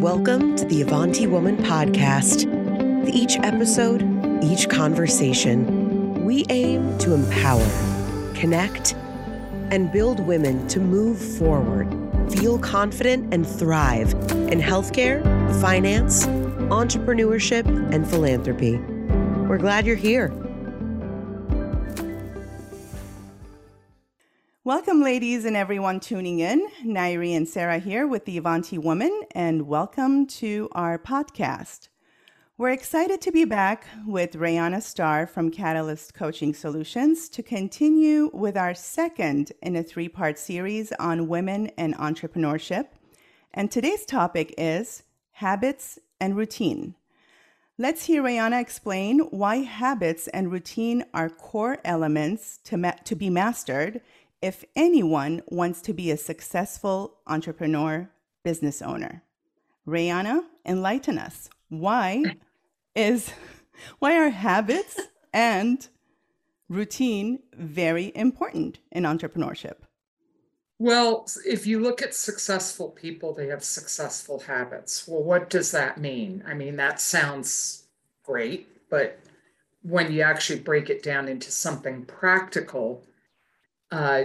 Welcome to the Avanti Woman podcast. Each episode, each conversation, we aim to empower, connect, and build women to move forward, feel confident, and thrive in healthcare, finance, entrepreneurship, and philanthropy. We're glad you're here. Welcome, ladies and everyone tuning in. Nairi and Sarah here with the Avanti Woman, and welcome to our podcast. We're excited to be back with Rayana Starre from Catalyst Coaching Solutions to continue with our second in a three part series on women and entrepreneurship. And today's topic is habits and routine. Let's hear Rayana explain why habits and routine are core elements to, ma- to be mastered if anyone wants to be a successful entrepreneur, business owner. Rayana, enlighten us. Why is why are habits and routine very important in entrepreneurship? Well, if you look at successful people, they have successful habits. Well, what does that mean? I mean, that sounds great, but when you actually break it down into something practical, uh,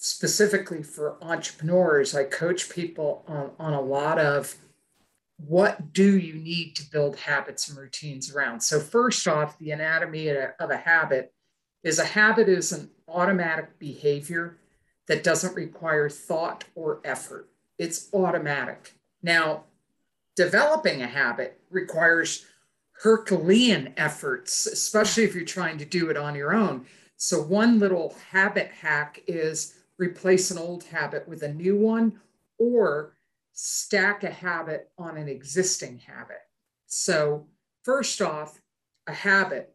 specifically for entrepreneurs, I coach people on, on a lot of what do you need to build habits and routines around. So, first off, the anatomy of a habit is a habit is an automatic behavior that doesn't require thought or effort. It's automatic. Now, developing a habit requires Herculean efforts, especially if you're trying to do it on your own. So, one little habit hack is replace an old habit with a new one or stack a habit on an existing habit. So, first off, a habit,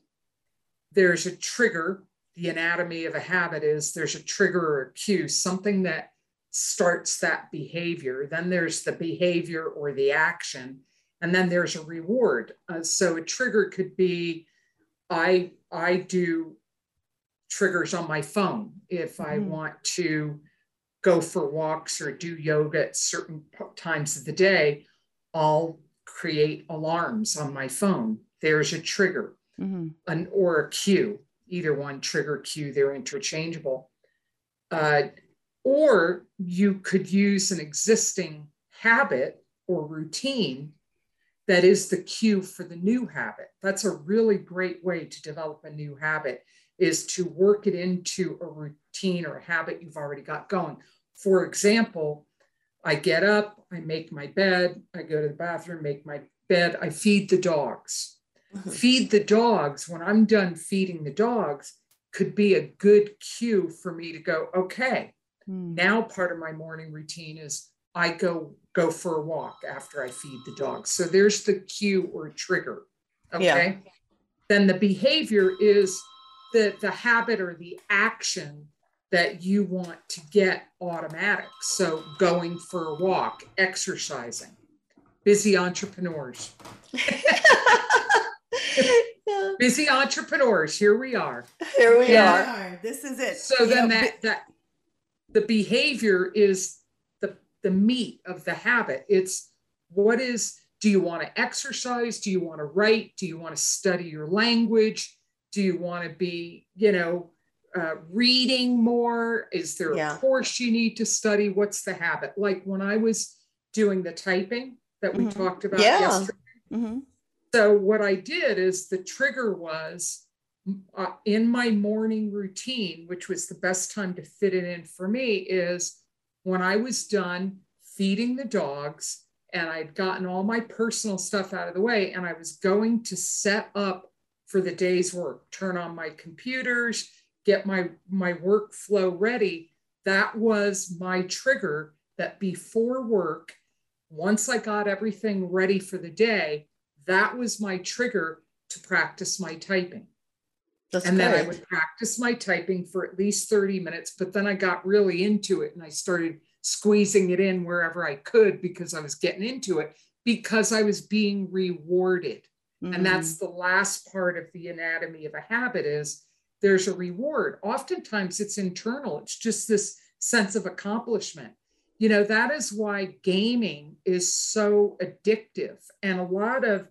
there's a trigger. The anatomy of a habit is there's a trigger or a cue, something that starts that behavior. Then there's the behavior or the action, and then there's a reward. Uh, so, a trigger could be I, I do triggers on my phone if I mm-hmm. want to go for walks or do yoga at certain times of the day. I'll create alarms on my phone. There's a trigger, mm-hmm. an or a cue. Either one, trigger, cue, they're interchangeable. Uh, or you could use an existing habit or routine that is the cue for the new habit. That's a really great way to develop a new habit is to work it into a routine or a habit you've already got going. For example, I get up, I make my bed, I go to the bathroom, make my bed, I feed the dogs. Mm-hmm. Feed the dogs. When I'm done feeding the dogs, could be a good cue for me to go, okay, mm. now part of my morning routine is I go go for a walk after I feed the dogs. So there's the cue or trigger. Okay. Yeah. Then the behavior is the, the habit or the action that you want to get automatic. So going for a walk, exercising, busy entrepreneurs. busy entrepreneurs, here we are. Here we are. This is it. So then that that the behavior is the the meat of the habit. It's what is do you want to exercise? Do you want to write? Do you want to study your language? Do you want to be you know uh, reading more is there yeah. a course you need to study what's the habit like when i was doing the typing that we mm-hmm. talked about yeah. yesterday mm-hmm. so what i did is the trigger was uh, in my morning routine which was the best time to fit it in for me is when i was done feeding the dogs and i'd gotten all my personal stuff out of the way and i was going to set up for the day's work, turn on my computers, get my, my workflow ready. That was my trigger that before work, once I got everything ready for the day, that was my trigger to practice my typing. That's and good. then I would practice my typing for at least 30 minutes, but then I got really into it and I started squeezing it in wherever I could because I was getting into it because I was being rewarded. Mm-hmm. And that's the last part of the anatomy of a habit is there's a reward. Oftentimes it's internal. It's just this sense of accomplishment. you know, that is why gaming is so addictive. And a lot of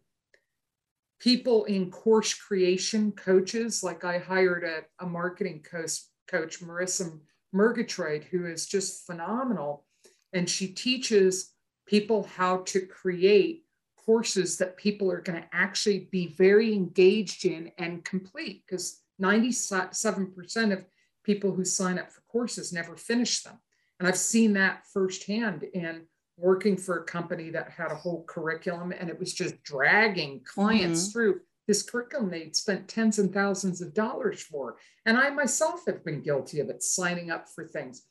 people in course creation coaches, like I hired a, a marketing coach, coach, Marissa Murgatroyd, who is just phenomenal. And she teaches people how to create courses that people are going to actually be very engaged in and complete because 97% of people who sign up for courses never finish them. And I've seen that firsthand in working for a company that had a whole curriculum and it was just dragging clients mm-hmm. through this curriculum they'd spent tens and thousands of dollars for. And I myself have been guilty of it, signing up for things.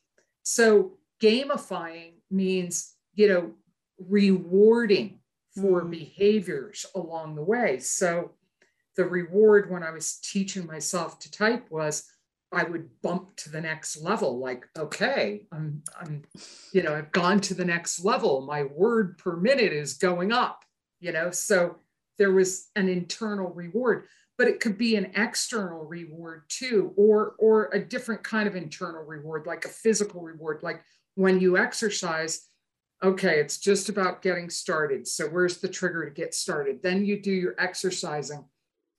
So gamifying means, you know, rewarding for mm-hmm. behaviors along the way. So the reward when I was teaching myself to type was I would bump to the next level. Like, okay, I'm, I'm, you know, I've gone to the next level. My word per minute is going up, you know. So there was an internal reward, but it could be an external reward too, or or a different kind of internal reward, like a physical reward. Like when you exercise, okay, it's just about getting started. So where's the trigger to get started? Then you do your exercising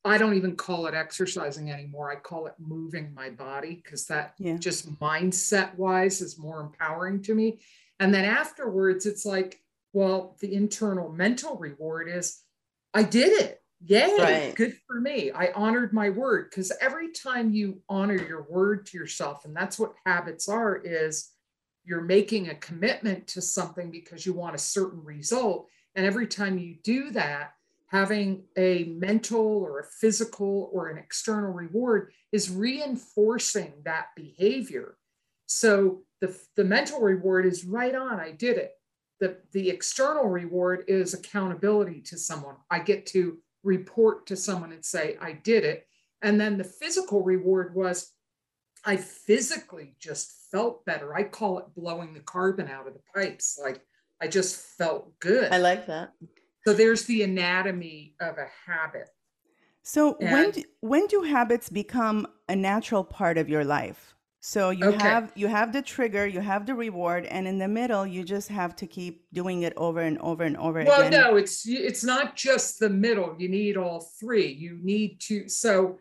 I don't even call it exercising anymore. I call it moving my body because that yeah. just mindset wise is more empowering to me. And then afterwards, it's like, well, the internal mental reward is I did it. Yay, right. good for me. I honored my word because every time you honor your word to yourself, and that's what habits are, is you're making a commitment to something because you want a certain result. And every time you do that, having a mental or a physical or an external reward is reinforcing that behavior. So the, the mental reward is right on, I did it. The, the external reward is accountability to someone. I get to report to someone and say, I did it. And then the physical reward was, I physically just felt better. I call it blowing the carbon out of the pipes. Like I just felt good. I like that. So there's the anatomy of a habit. So and, when do, when do habits become a natural part of your life? So you okay. have you have the trigger, you have the reward, and in the middle, you just have to keep doing it over and over and over well, again. Well, no, it's it's not just the middle. You need all three. You need to so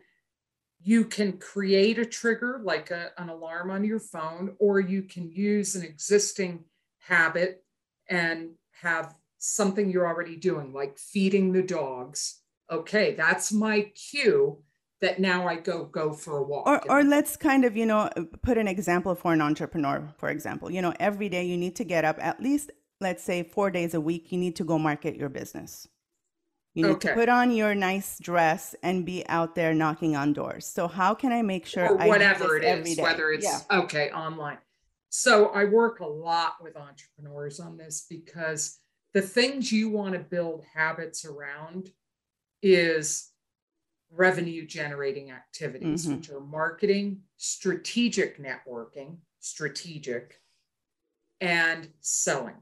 you can create a trigger like a, an alarm on your phone, or you can use an existing habit and have something you're already doing, like feeding the dogs. Okay, that's my cue that now I go go for a walk. Or, or let's kind of, you know, put an example for an entrepreneur, for example. You know, every day you need to get up at least, let's say, four days a week, you need to go market your business. You need okay. to put on your nice dress and be out there knocking on doors. So how can I make sure or whatever it is, whether it's yeah. okay online. So I work a lot with entrepreneurs on this because the things you want to build habits around is revenue generating activities, mm-hmm. which are marketing, strategic networking, strategic, and selling.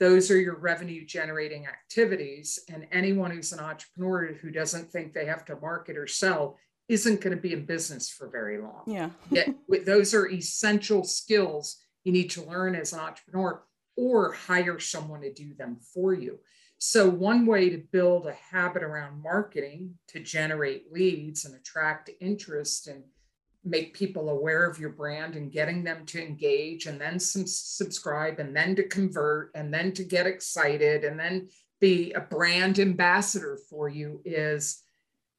Those are your revenue generating activities. And anyone who's an entrepreneur who doesn't think they have to market or sell isn't going to be in business for very long. Yeah. Those are essential skills you need to learn as an entrepreneur or hire someone to do them for you. So, one way to build a habit around marketing to generate leads and attract interest and make people aware of your brand and getting them to engage and then some subscribe and then to convert and then to get excited and then be a brand ambassador for you is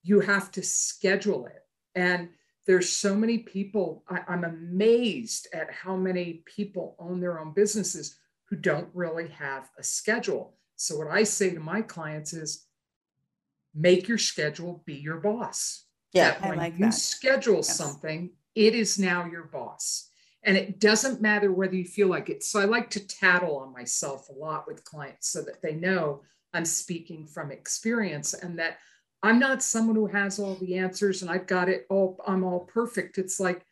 you have to schedule it. And there's so many people, I, I'm amazed at how many people own their own businesses who don't really have a schedule. So, what I say to my clients is make your schedule be your boss. Yeah, that when I like you that. schedule yes. something, it is now your boss. And it doesn't matter whether you feel like it. So, I like to tattle on myself a lot with clients so that they know I'm speaking from experience and that I'm not someone who has all the answers and I've got it all, I'm all perfect. It's like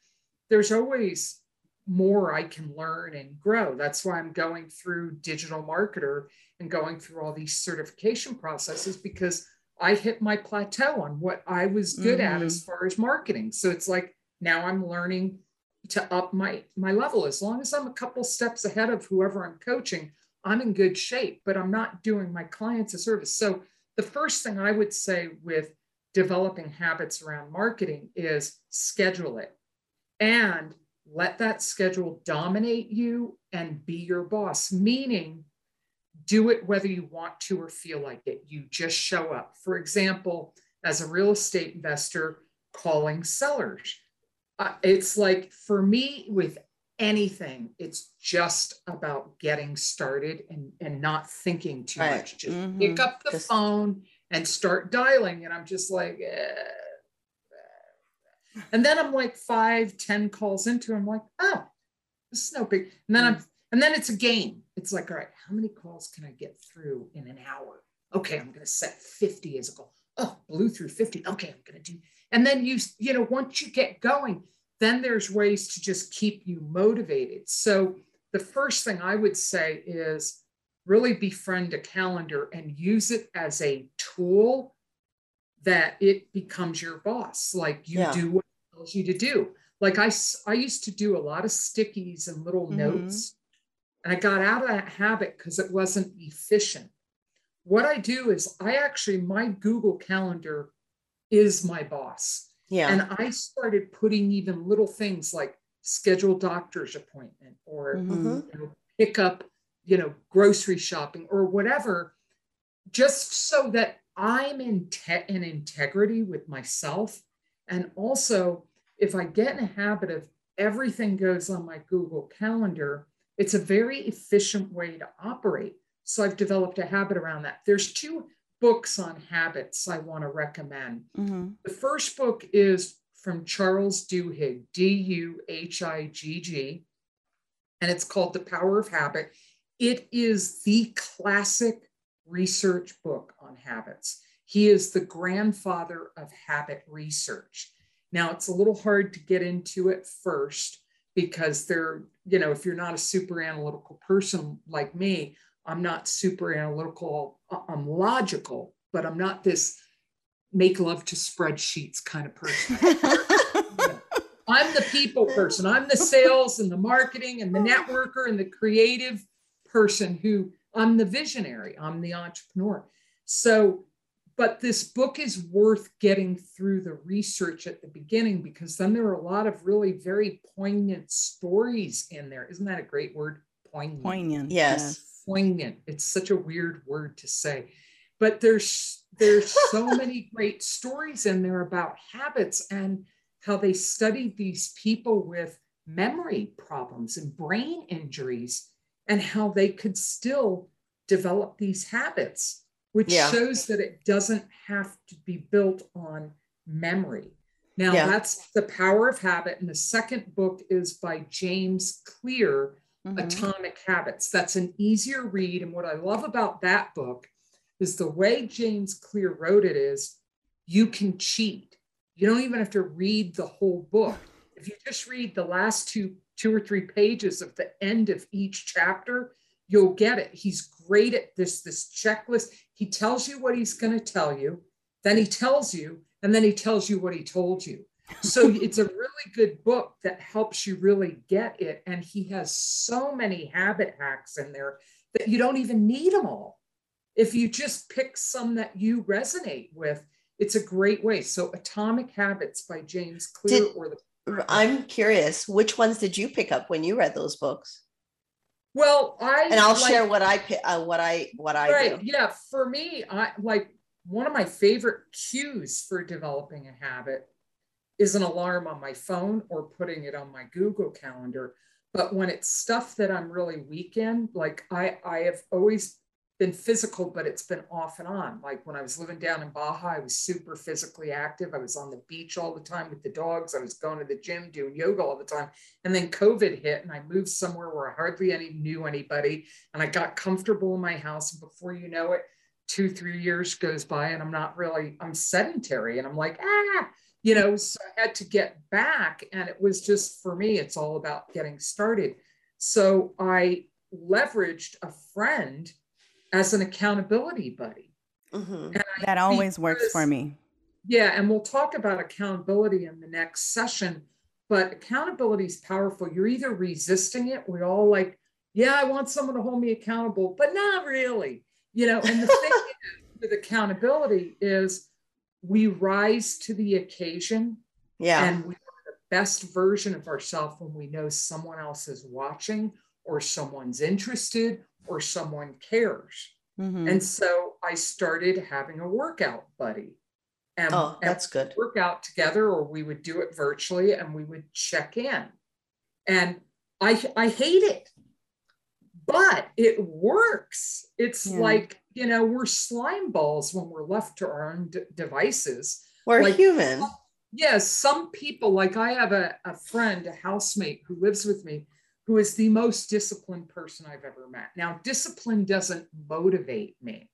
there's always more I can learn and grow. That's why I'm going through digital marketer and going through all these certification processes because I hit my plateau on what I was good mm-hmm. at as far as marketing. So it's like now I'm learning to up my my level. As long as I'm a couple steps ahead of whoever I'm coaching, I'm in good shape, but I'm not doing my clients a service. So the first thing I would say with developing habits around marketing is schedule it and let that schedule dominate you and be your boss, meaning do it whether you want to or feel like it. You just show up. For example, as a real estate investor, calling sellers. Uh, it's like for me, with anything, it's just about getting started and, and not thinking too right. much. Just mm-hmm. pick up the just... phone and start dialing. And I'm just like, eh. and then I'm like five, ten calls into, it, I'm like, oh, this is no big. And then. I'm, and then it's a game. It's like, all right, how many calls can I get through in an hour? Okay, I'm going to set 50 as a goal. Oh, blew through 50. Okay, I'm going to do. And then you, you know, once you get going, then there's ways to just keep you motivated. So the first thing I would say is really befriend a calendar and use it as a tool that it becomes your boss. Like you yeah. do what it tells you to do. Like I, I used to do a lot of stickies and little mm-hmm. notes, and I got out of that habit because it wasn't efficient. What I do is I actually, my Google Calendar is my boss. Yeah. And I started putting even little things like schedule doctor's appointment or mm-hmm. you know, pick up, you know, grocery shopping or whatever, just so that I'm in, te- in integrity with myself. And also, if I get in a habit of everything goes on my Google Calendar, it's a very efficient way to operate. So I've developed a habit around that. There's two books on habits I want to recommend. Mm-hmm. The first book is from Charles Duhigg, D U H I G G, and it's called The Power of Habit. It is the classic research book on habits. He is the grandfather of habit research. Now, it's a little hard to get into it first because they're, you know, if you're not a super analytical person like me, I'm not super analytical. Uh, I'm logical, but I'm not this make love to spreadsheets kind of person. I'm the people person. I'm the sales and the marketing and the networker and the creative person who I'm the visionary. I'm the entrepreneur. So, but this book is worth getting through the research at the beginning because then there are a lot of really very poignant stories in there. Isn't that a great word? Poignant. Poignant. Yes poignant. It's such a weird word to say, but there's there's so many great stories in there about habits and how they studied these people with memory problems and brain injuries and how they could still develop these habits, which yeah. shows that it doesn't have to be built on memory. Now, yeah. that's the power of habit. And the second book is by James Clear, mm-hmm. Atomic Habits. That's an easier read. And what I love about that book is the way James Clear wrote it is you can cheat. You don't even have to read the whole book. If you just read the last two, two or three pages of the end of each chapter, you'll get it. He's great at this, this checklist. He tells you what he's going to tell you, then he tells you, and then he tells you what he told you so it's a really good book that helps you really get it. And he has so many habit hacks in there that you don't even need them all. If you just pick some that you resonate with, it's a great way. So Atomic Habits by James Clear did, or the I'm curious, which ones did you pick up when you read those books? Well, I and I'll like, share what I uh, what I what I right. Do. Yeah, for me, I like one of my favorite cues for developing a habit is an alarm on my phone or putting it on my Google Calendar. But when it's stuff that I'm really weak in, like I, I have always been physical, but it's been off and on. Like when I was living down in Baja, I was super physically active. I was on the beach all the time with the dogs. I was going to the gym, doing yoga all the time. And then COVID hit, and I moved somewhere where I hardly any knew anybody. And I got comfortable in my house. And before you know it, two, three years goes by, and I'm not really, I'm sedentary. And I'm like, ah, you know, so I had to get back. And it was just for me, it's all about getting started. So I leveraged a friend as an accountability buddy. Mm-hmm. That always works for me. Yeah. And we'll talk about accountability in the next session. but accountability is powerful. You're either resisting it, we all like, yeah, I want someone to hold me accountable, but not really. You know, and the thing with accountability is we rise to the occasion Yeah. and we are the best version of ourselves when we know someone else is watching or someone's interested or someone cares. Mhm. And so I started having a workout buddy. And, oh, that's good. work out together or we would do it virtually and we would check in. And I I hate it. But it works. It's Yeah. like, you know, we're slime balls when we're left to our own d- devices. We're like- human. Yes, some people, like I have a, a friend, a housemate who lives with me, who is the most disciplined person I've ever met. Now, discipline doesn't motivate me.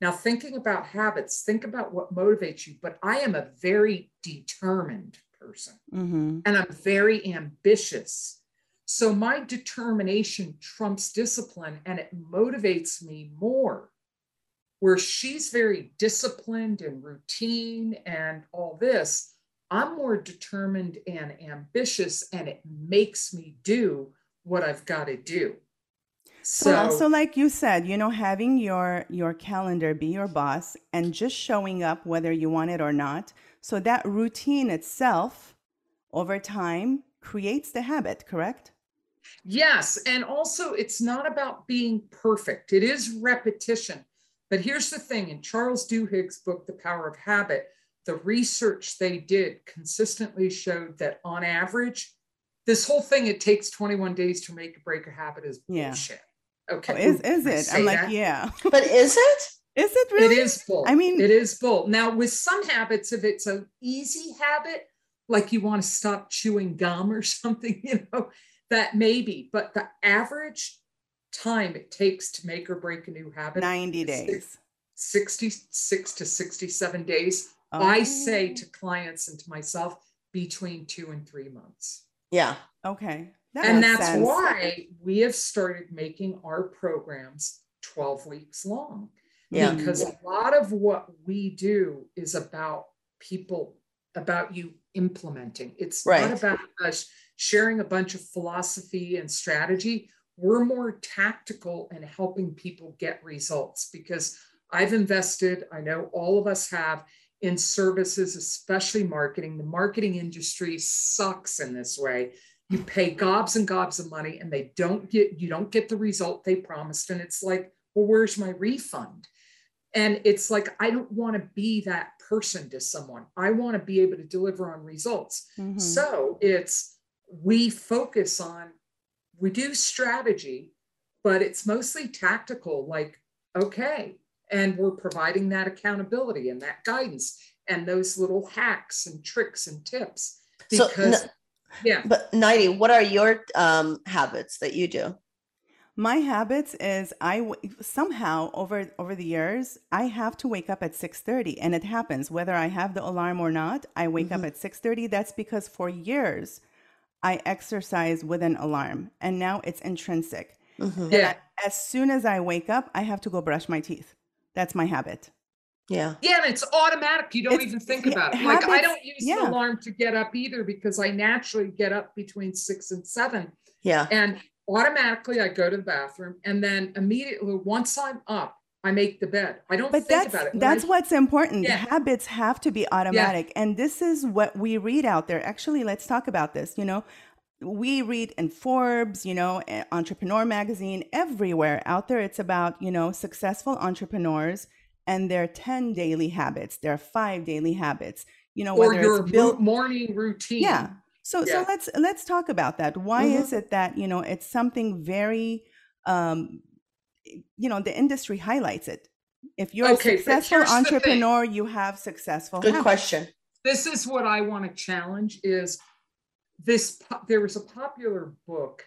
Now, thinking about habits, think about what motivates you, but I am a very determined person Mhm. and I'm very ambitious. So my determination trumps discipline and it motivates me more. Where she's very disciplined and routine and all this, I'm more determined and ambitious and it makes me do what I've got to do. So, So, so like you said, you know, having your your calendar be your boss and just showing up whether you want it or not. So that routine itself over time creates the habit, correct? Yes. And also, it's not about being perfect, it is repetition. But here's the thing in Charles Duhigg's book, The Power of Habit, the research they did consistently showed that on average, this whole thing, it takes 21 days to make or break a habit is Yeah. bullshit. Oh, Okay. is is it? I'm like, that? yeah. But is it? Is it really? It is bull. I mean- it is bull. Now, with some habits, if it's an easy habit, like you want to stop chewing gum or something, you know, that maybe, but the average time it takes to make or break a new habit 90 is days. 66 to 67 days. I say Oh, to clients and to myself between two and three months. Yeah. Okay. That and that's sense. why we have started making our programs 12 weeks long Yeah. because a lot of what we do is about people about you implementing it's Right. not about us sharing a bunch of philosophy and strategy we're more tactical in helping people get results because i've invested i know all of us have in services especially marketing. The marketing industry sucks in this way. You pay gobs and gobs of money and they don't get you don't get the result they promised. And it's like well where's my refund? And it's like i don't want to be that person to someone. I want to be able to deliver on results. Mhm. so it's we focus on we do strategy but it's mostly tactical. Like okay and we're providing that accountability and that guidance and those little hacks and tricks and tips So, because n- yeah But Nighty, what are your um, habits that you do? My habits is I somehow over over the years I have to wake up at 6:30 and it happens whether I have the alarm or not I wake up Mhm. at 6:30 that's because for years I exercise with an alarm and now it's intrinsic Mhm. yeah as soon as I wake up I have to go brush my teeth that's my habit Yeah. Yeah, and it's automatic. You don't It's- even think about it. Like I don't use yeah. the alarm to get up either because I naturally get up between six and seven. Yeah. And automatically I go to the bathroom. And then immediately once I'm up, I make the bed. I don't but think that's about it. When that's I- what's important Yeah. habits have to be automatic and this is what we read out there actually let's talk about this you know we read in forbes you know eh, entrepreneur magazine everywhere out there it's about you know successful entrepreneurs and their 10 daily habits their five daily habits you know or whether your it's built morning routine. yeah so so let's let's talk about that why Mhm. is it that you know it's something very um you know the industry highlights it if you're Okay, a successful here's the thing. entrepreneur you have successful Good habits. question. This is what I want to challenge is this there was a popular book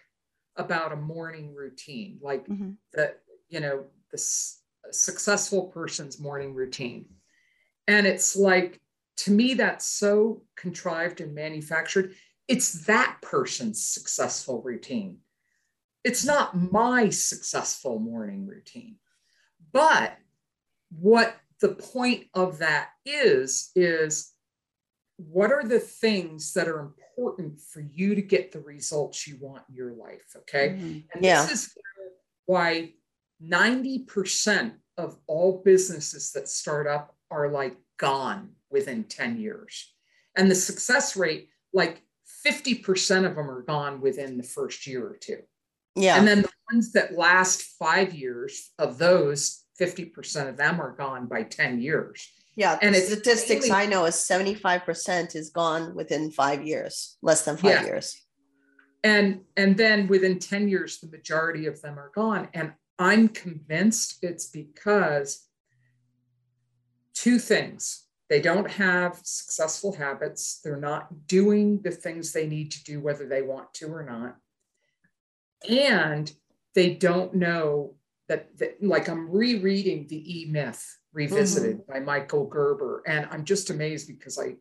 about a morning routine, like Mhm. the you know the s- successful person's morning routine. And it's like to me that's so contrived and manufactured. It's that person's successful routine. It's not my successful morning routine. But what the point of that is is what are the things that are important for you to get the results you want in your life? Okay. Mm-hmm. And Yeah. this is why 90% of all businesses that start up are like gone within 10 years. And the success rate, like 50% of them are gone within the first year or two. Yeah. And then the ones that last five years of those, 50% of them are gone by 10 years. Yeah. and the it's statistics really- I know is 75% is gone within five years, less than five Yeah. years. and and then within 10 years the majority of them are gone and i'm convinced it's because two things they don't have successful habits they're not doing the things they need to do whether they want to or not and they don't know that, that like i'm rereading the e-myth revisited mm-hmm. by michael gerber. And i'm just amazed because i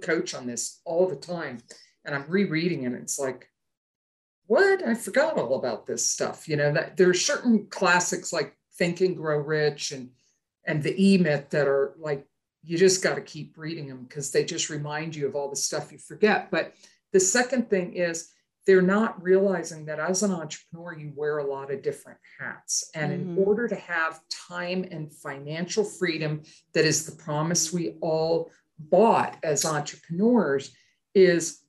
coach on this all the time and i'm rereading it and it's like what? I forgot all about this stuff. You know that there are certain classics like think and grow rich and and the e-myth that are like you just got to keep reading them because they just remind you of all the stuff you forget. But the second thing is they're not realizing that as an entrepreneur you wear a lot of different hats and in Mhm. order to have time and financial freedom that is the promise we all bought as entrepreneurs is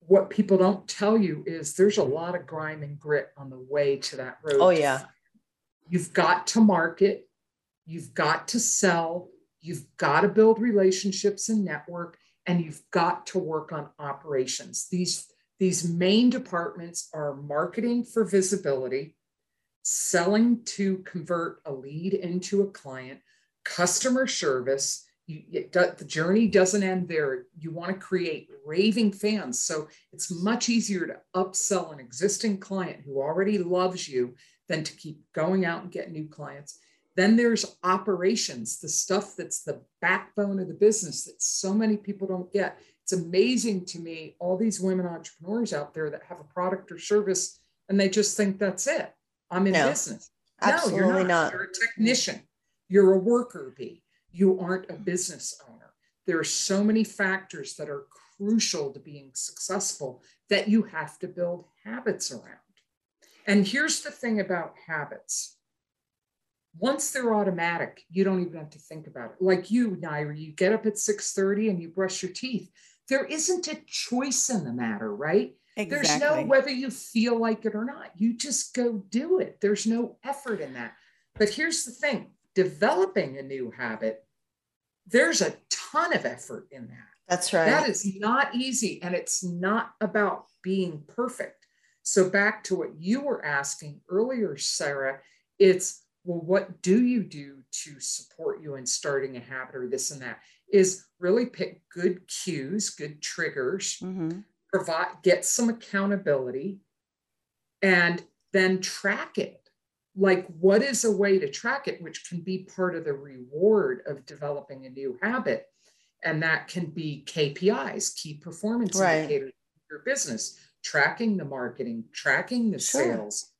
what people don't tell you is there's a lot of grime and grit on the way to that road. Oh, yeah. You've got to market, you've got to sell, you've got to build relationships and network, and you've got to work on operations. These, these main departments are marketing for visibility, selling to convert a lead into a client, customer service. You, the journey doesn't end there. You want to create raving fans. So it's much easier to upsell an existing client who already loves you than to keep going out and get new clients. Then there's operations, the stuff that's the backbone of the business that so many people don't get. It's amazing to me, all these women entrepreneurs out there that have a product or service and they just think that's it. I'm in No, business. Absolutely no, you're not. not. You're a technician. You're a worker bee. You aren't a business owner. There are so many factors that are crucial to being successful that you have to build habits around. And here's the thing about habits. Once they're automatic, you don't even have to think about it. Like you, Naira, you get up at 6:30 and you brush your teeth. There isn't a choice in the matter, right? Exactly. There's no whether you feel like it or not. You just go do it. There's no effort in that. But here's the thing developing a new habit, there's a ton of effort in that. That's right. That is not easy. And it's not about being perfect. So, back to what you were asking earlier, Sarah, it's well, what do you do to support you in starting a habit or this and that? Is really pick good cues, good triggers, Mhm. provide get some accountability and then track it like what is a way to track it which can be part of the reward of developing a new habit and that can be kpis key performance Right. indicators your business tracking the marketing tracking the Sure. sales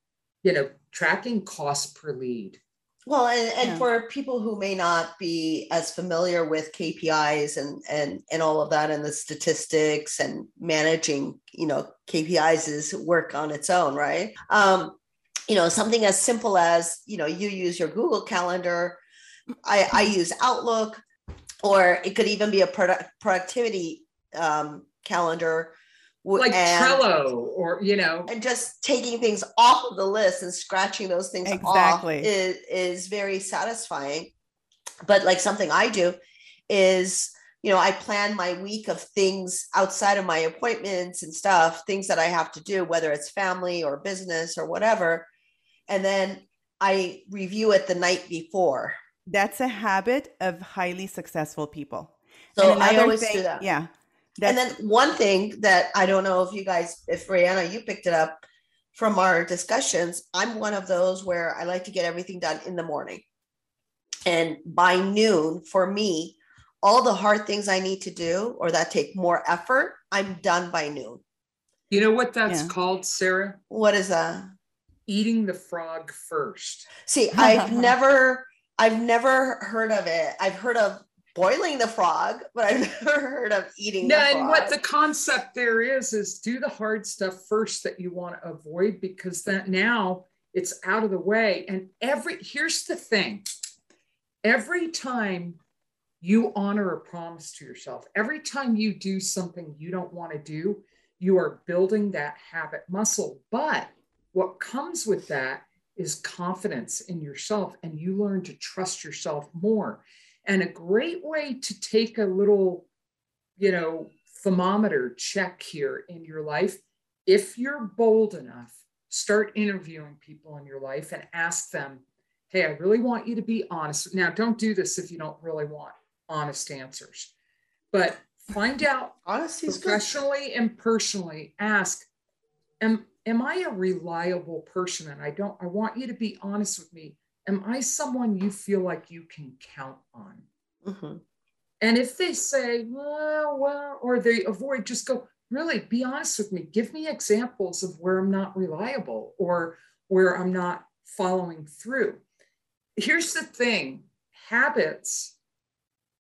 you know tracking cost per lead Well, and, and Yeah. for people who may not be as familiar with KPIs and and and all of that and the statistics and managing, you know, KPIs is work on its own, right? Um, you know, something as simple as, you know, you use your Google Calendar, I, I use Outlook, or it could even be a product productivity um, calendar. W- like and- trello or you know and just taking things off of the list and scratching those things Exactly. off is, is very satisfying but like something i do is you know i plan my week of things outside of my appointments and stuff things that i have to do whether it's family or business or whatever and then i review it the night before That's a habit of highly successful people. so i another always do that Yeah. And then one thing that I don't know if you guys, if Rayana, you picked it up from our discussions, I'm one of those where I like to get everything done in the morning. And by noon, for me, all the hard things I need to do or that take more effort, I'm done by noon. you know what that's Yeah. called sarah What is that? eating the frog first See, I've never, I've never heard of it. I've heard of boiling the frog, but I've never heard of eating. No, and what the concept there is is do the hard stuff first that you want to avoid because that now it's out of the way. And every here's the thing: every time you honor a promise to yourself, every time you do something you don't want to do, you are building that habit muscle. But what comes with that is confidence in yourself, and you learn to trust yourself more. And a great way to take a little, you know, thermometer check here in your life, if you're bold enough, start interviewing people in your life and ask them, hey, I really want you to be honest. Now, don't do this if you don't really want honest answers, but find out Honesty professionally good. and personally. Ask, am, am I a reliable person? And I don't, I want you to be honest with me. Am I someone you feel like you can count on? Mm-hmm. And if they say, well, well, or they avoid, just go, really be honest with me. Give me examples of where I'm not reliable or where I'm not following through. Here's the thing habits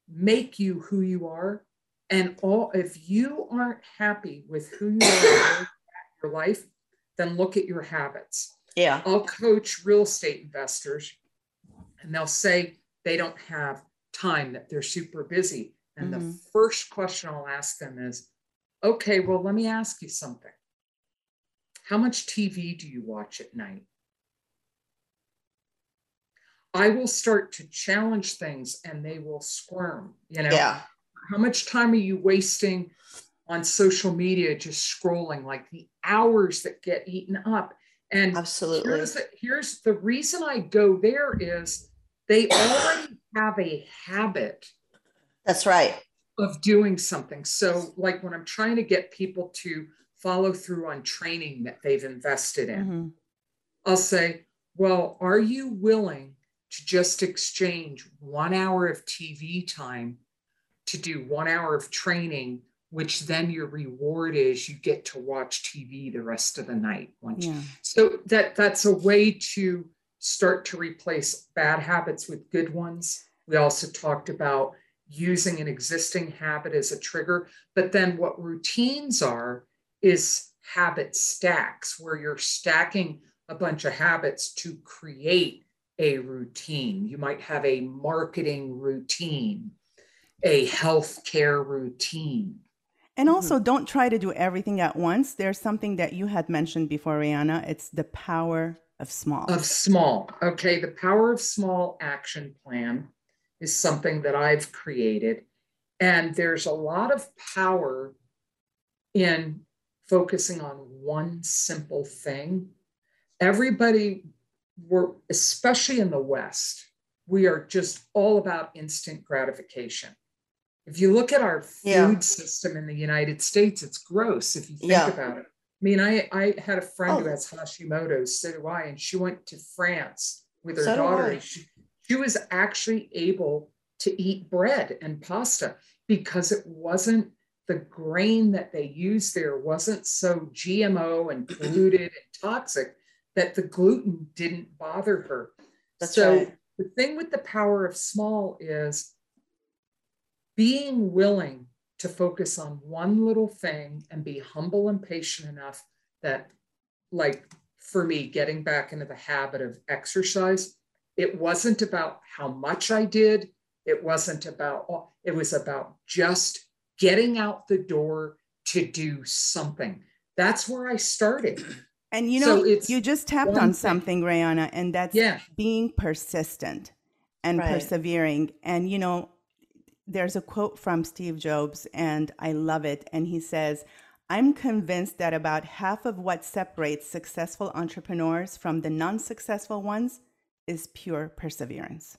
make you who you are. And all if you aren't happy with who you are in your life, then look at your habits. Yeah. I'll coach real estate investors and they'll say they don't have time, that they're super busy. And mm-hmm. the first question I'll ask them is, okay, well, let me ask you something. How much TV do you watch at night? I will start to challenge things and they will squirm, you know? Yeah. How much time are you wasting on social media just scrolling, like the hours that get eaten up? And absolutely here's the, here's the reason I go there is they already have a habit. That's right. Of doing something. So, like when I'm trying to get people to follow through on training that they've invested in, mm-hmm. I'll say, Well, are you willing to just exchange one hour of TV time to do one hour of training, which then your reward is you get to watch TV the rest of the night. Yeah. So that that's a way to start to replace bad habits with good ones. We also talked about using an existing habit as a trigger, but then what routines are is habit stacks where you're stacking a bunch of habits to create a routine. You might have a marketing routine, a healthcare routine. And also, mm-hmm. don't try to do everything at once. There's something that you had mentioned before, Rayana. It's the power of small. Of small. Okay. The power of small action plan is something that I've created. And there's a lot of power in focusing on one simple thing. Everybody we're especially in the West, we are just all about instant gratification. If you look at our food yeah. system in the United States, it's gross if you think yeah. about it. I mean, I, I had a friend oh. who has Hashimoto's, so do I, and she went to France with her so daughter. She, she was actually able to eat bread and pasta because it wasn't the grain that they used there wasn't so GMO and polluted and toxic that the gluten didn't bother her. That's so right. the thing with the power of small is being willing to focus on one little thing and be humble and patient enough that like for me getting back into the habit of exercise it wasn't about how much i did it wasn't about oh, it was about just getting out the door to do something that's where i started and you know, so you just tapped on something, Rayana, and that's yeah. being persistent and right. persevering. And you know, there's a quote from Steve Jobs, and I love it. And he says, I'm convinced that about half of what separates successful entrepreneurs from the non successful ones is pure perseverance.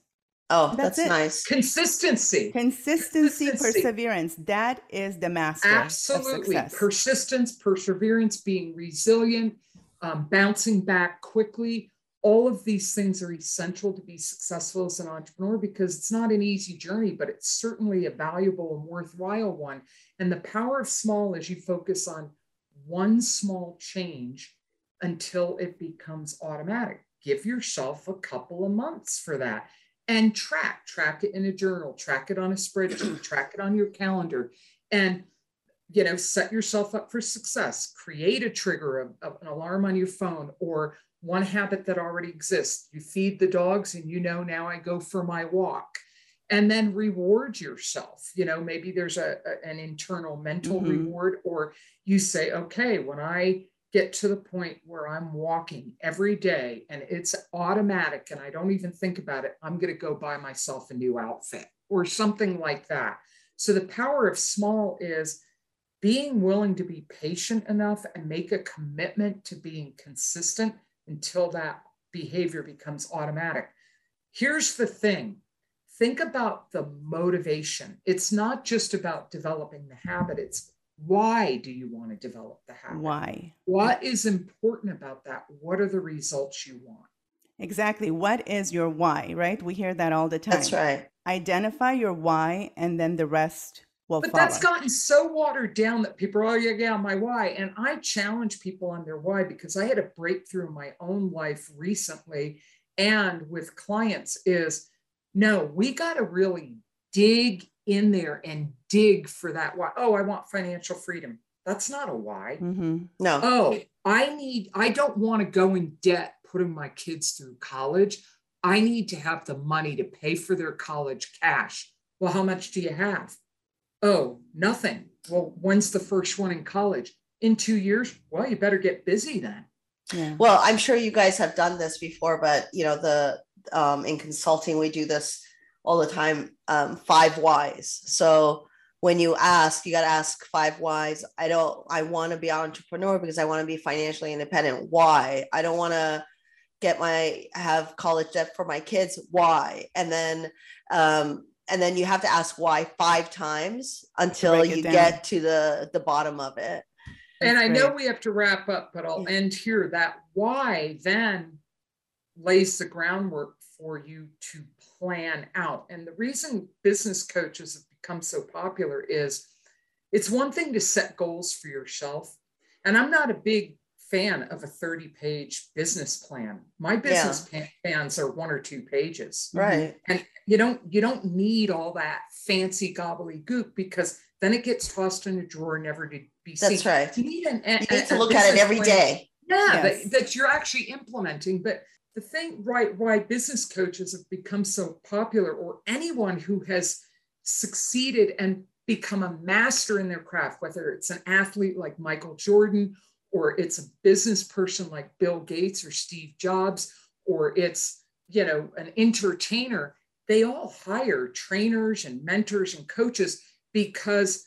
Oh, that's, that's nice. Consistency. Consistency, Consistency, perseverance. That is the master. Absolutely. Persistence, perseverance, being resilient, um, bouncing back quickly. All of these things are essential to be successful as an entrepreneur because it's not an easy journey, but it's certainly a valuable and worthwhile one. And the power of small is you focus on one small change until it becomes automatic. Give yourself a couple of months for that. and track, track it in a journal, track it on a spreadsheet, track it on your calendar, and you know, set yourself up for success. Create a trigger of, an alarm on your phone or one habit that already exists. You feed the dogs, and you know now I go for my walk and then reward yourself you know maybe there's a, a an internal mental mm-hmm. reward or you say okay when i get to the point where i'm walking every day and it's automatic and i don't even think about it i'm going to go buy myself a new outfit or something like that so the power of small is being willing to be patient enough and make a commitment to being consistent until that behavior becomes automatic here's the thing think about the motivation. It's not just about developing the habit, it's why do you want to develop the habit? Why? What is important about that? What are the results you want? Exactly. What is your why, right? We hear that all the time. That's right. Identify your why and then the rest will but follow. that's gotten so watered down that people are, oh, yeah, yeah, my why. And I challenge people on their why because I had a breakthrough in my own life recently and with clients is no, we got to really dig in there and dig for that why. Oh, I want financial freedom. That's not a why. Mm-hmm. No. Oh, I need, I don't want to go in debt putting my kids through college. I need to have the money to pay for their college cash. Well, how much do you have? Oh, nothing. Well, when's the first one in college? In two years? Well, you better get busy then. Yeah. Well, I'm sure you guys have done this before, but you know, the um, in consulting, we do this all the time um, five whys. So when you ask, you got to ask five whys. I don't, I want to be an entrepreneur because I want to be financially independent. Why? I don't want to get my, have college debt for my kids. Why? And then, um, and then you have to ask why five times until you get to the the bottom of it. and I know we have to wrap up, but I'll end here. That why then lays the groundwork for you to plan out. And the reason business coaches have become so popular is it's one thing to set goals for yourself. And I'm not a big fan of a 30 page business plan. My business yeah. plans are one or two pages. Right. And you don't you don't need all that fancy gobbledygook because then it gets tossed in a drawer never to be seen. That's right. You need, an, you need to look at it every plan. day. Yeah, yes. that, that, you're actually implementing. But the thing right why business coaches have become so popular or anyone who has succeeded and become a master in their craft whether it's an athlete like michael jordan or it's a business person like bill gates or steve jobs or it's you know an entertainer they all hire trainers and mentors and coaches because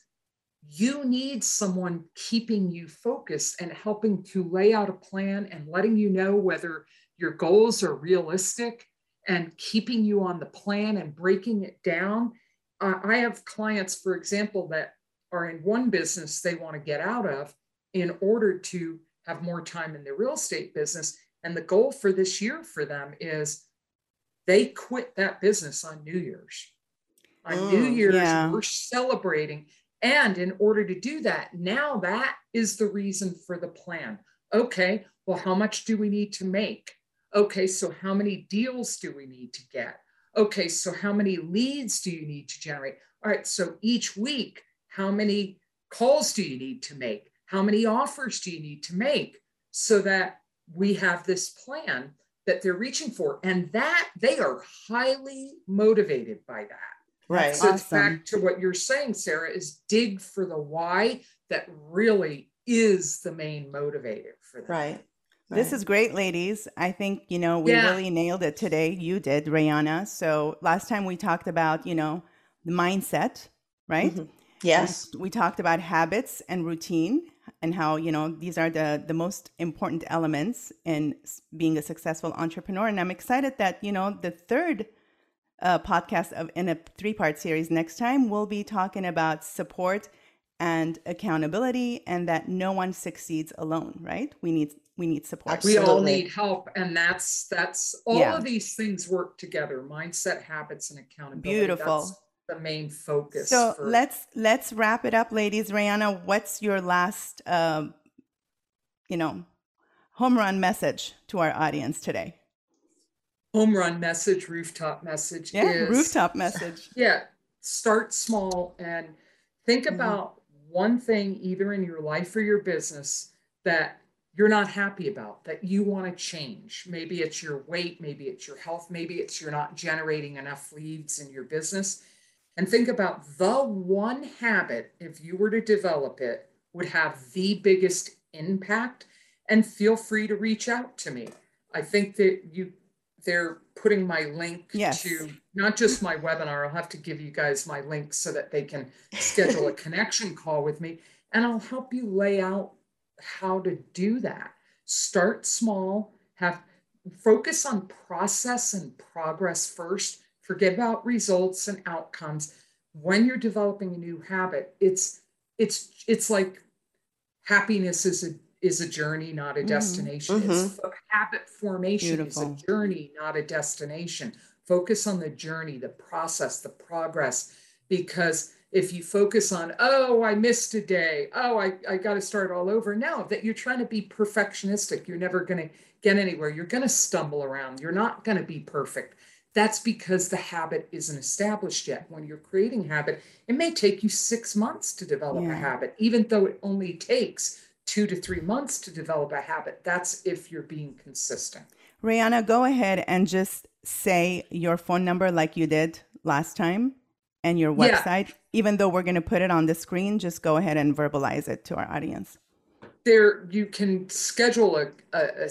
you need someone keeping you focused and helping to lay out a plan and letting you know whether your goals are realistic and keeping you on the plan and breaking it down. Uh, I have clients, for example, that are in one business they want to get out of in order to have more time in the real estate business. And the goal for this year for them is they quit that business on New Year's. On mm, New Year's, yeah. we're celebrating. And in order to do that, now that is the reason for the plan. Okay, well, how much do we need to make? Okay, so how many deals do we need to get? Okay, so how many leads do you need to generate? All right, so each week, how many calls do you need to make? How many offers do you need to make so that we have this plan that they're reaching for? And that they are highly motivated by that. Right. So awesome. back to what you're saying, Sarah, is dig for the why that really is the main motivator for them. Right. This is great, ladies. I think, you know, we yeah. really nailed it today. You did, Rayana. So last time we talked about, you know, the mindset, right? Mm-hmm. Yes. We, we talked about habits and routine and how, you know, these are the the most important elements in being a successful entrepreneur. And I'm excited that, you know, the third uh, podcast of in a three-part series next time we'll be talking about support and accountability and that no one succeeds alone, right? We need we need support. Absolutely. We all need help. And that's that's all yeah. of these things work together. Mindset, habits, and accountability. Beautiful. That's the main focus. So for- let's let's wrap it up, ladies. Rayana, what's your last um, you know, home run message to our audience today? home run message, rooftop message Yeah, is rooftop message. yeah, start small and think Mhm. about one thing either in your life or your business that you're not happy about that you want to change. Maybe it's your weight, maybe it's your health, maybe it's you're not generating enough leads in your business. And think about the one habit, if you were to develop it, would have the biggest impact. And feel free to reach out to me. I think that you they're putting my link Yes. to not just my webinar. I'll have to give you guys my link so that they can schedule a connection call with me and I'll help you lay out how to do that. Start small, have focus on process and progress first. Forget about results and outcomes. When you're developing a new habit, it's it's it's like happiness is a is a journey, not a Mhm. destination. It's habit formation Beautiful. is a journey, not a destination. Focus on the journey, the process, the progress. Because if you focus on, oh, I missed a day, oh, I, I got to start all over. Now that you're trying to be perfectionistic, you're never going to get anywhere. You're going to stumble around. You're not going to be perfect. That's because the habit isn't established yet. When you're creating habit, it may take you six months to develop Yeah. a habit, even though it only takes two to three months to develop a habit. That's if you're being consistent. Rayana, go ahead and just say your phone number like you did last time and your Yeah. website. Even though we're going to put it on the screen, just go ahead and verbalize it to our audience. There, you can schedule a, a,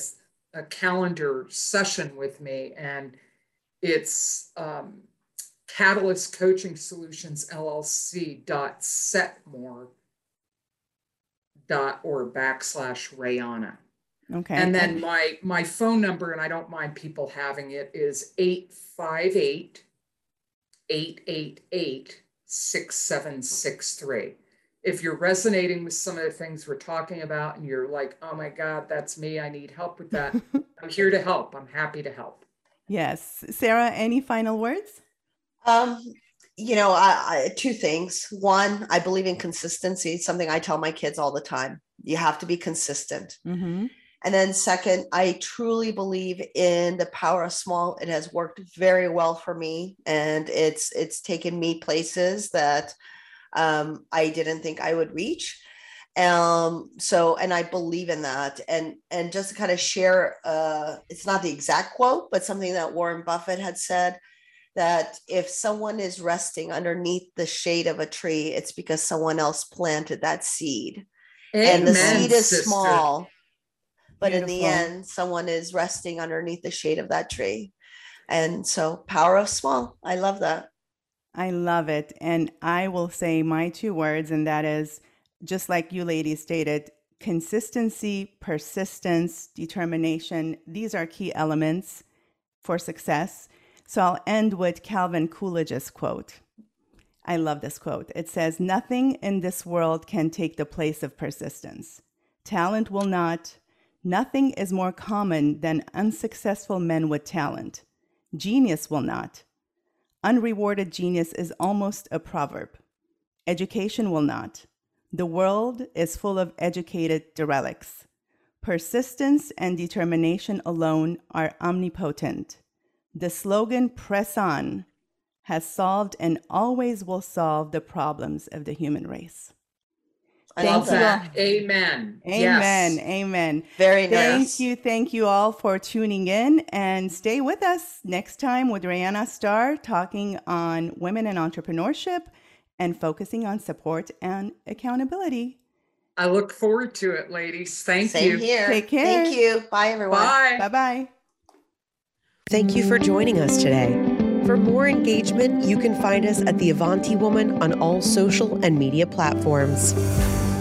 a calendar session with me, and it's um, Catalyst Coaching Solutions LLC dot setmore dot or backslash Rayana. Okay. And then my my phone number, and I don't mind people having it, is 858 888 6763. If you're resonating with some of the things we're talking about and you're like, oh my God, that's me, I need help with that, I'm here to help. I'm happy to help. Yes. Sarah, any final words? Um, you know, I, I two things. One, I believe in consistency. It's something I tell my kids all the time. You have to be consistent. Mm-hmm. And then second, I truly believe in the power of small. It has worked very well for me and it's it's taken me places that um, I didn't think I would reach. Um, so and I believe in that. And and just to kind of share uh it's not the exact quote, but something that Warren Buffett had said that if someone is resting underneath the shade of a tree, it's because someone else planted that seed and the seed is sister. small but in the end someone is resting underneath the shade of that tree and so power of small i love that I love it. And I will say my two words, and that is just like you ladies stated consistency, persistence, determination. These are key elements for success. So I'll end with Calvin Coolidge's quote. I love this quote. It says, Nothing in this world can take the place of persistence. Talent will not. Nothing is more common than unsuccessful men with talent. Genius will not. Unrewarded genius is almost a proverb. Education will not. The world is full of educated derelicts. Persistence and determination alone are omnipotent. The slogan, Press On, has solved and always will solve the problems of the human race. I Thank Love love you that. that. Amen. Amen. Yes. Amen. very Thank nice Thank you. Thank you all for tuning in and stay with us next time with Rayana Starre talking on women and entrepreneurship and focusing on support and accountability. I look forward to it, ladies. Thank same you. here Take care. thank you bye everyone Bye. Bye bye. Thank you for joining us today. For more engagement, you can find us at The Avanti Woman on all social and media platforms.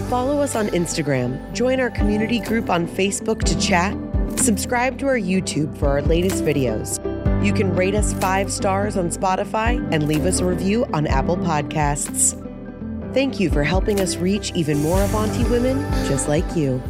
Follow us on Instagram, join our community group on Facebook to chat, subscribe to our YouTube for our latest videos. You can rate us five stars on Spotify and leave us a review on Apple Podcasts. Thank you for helping us reach even more Avanti women just like you.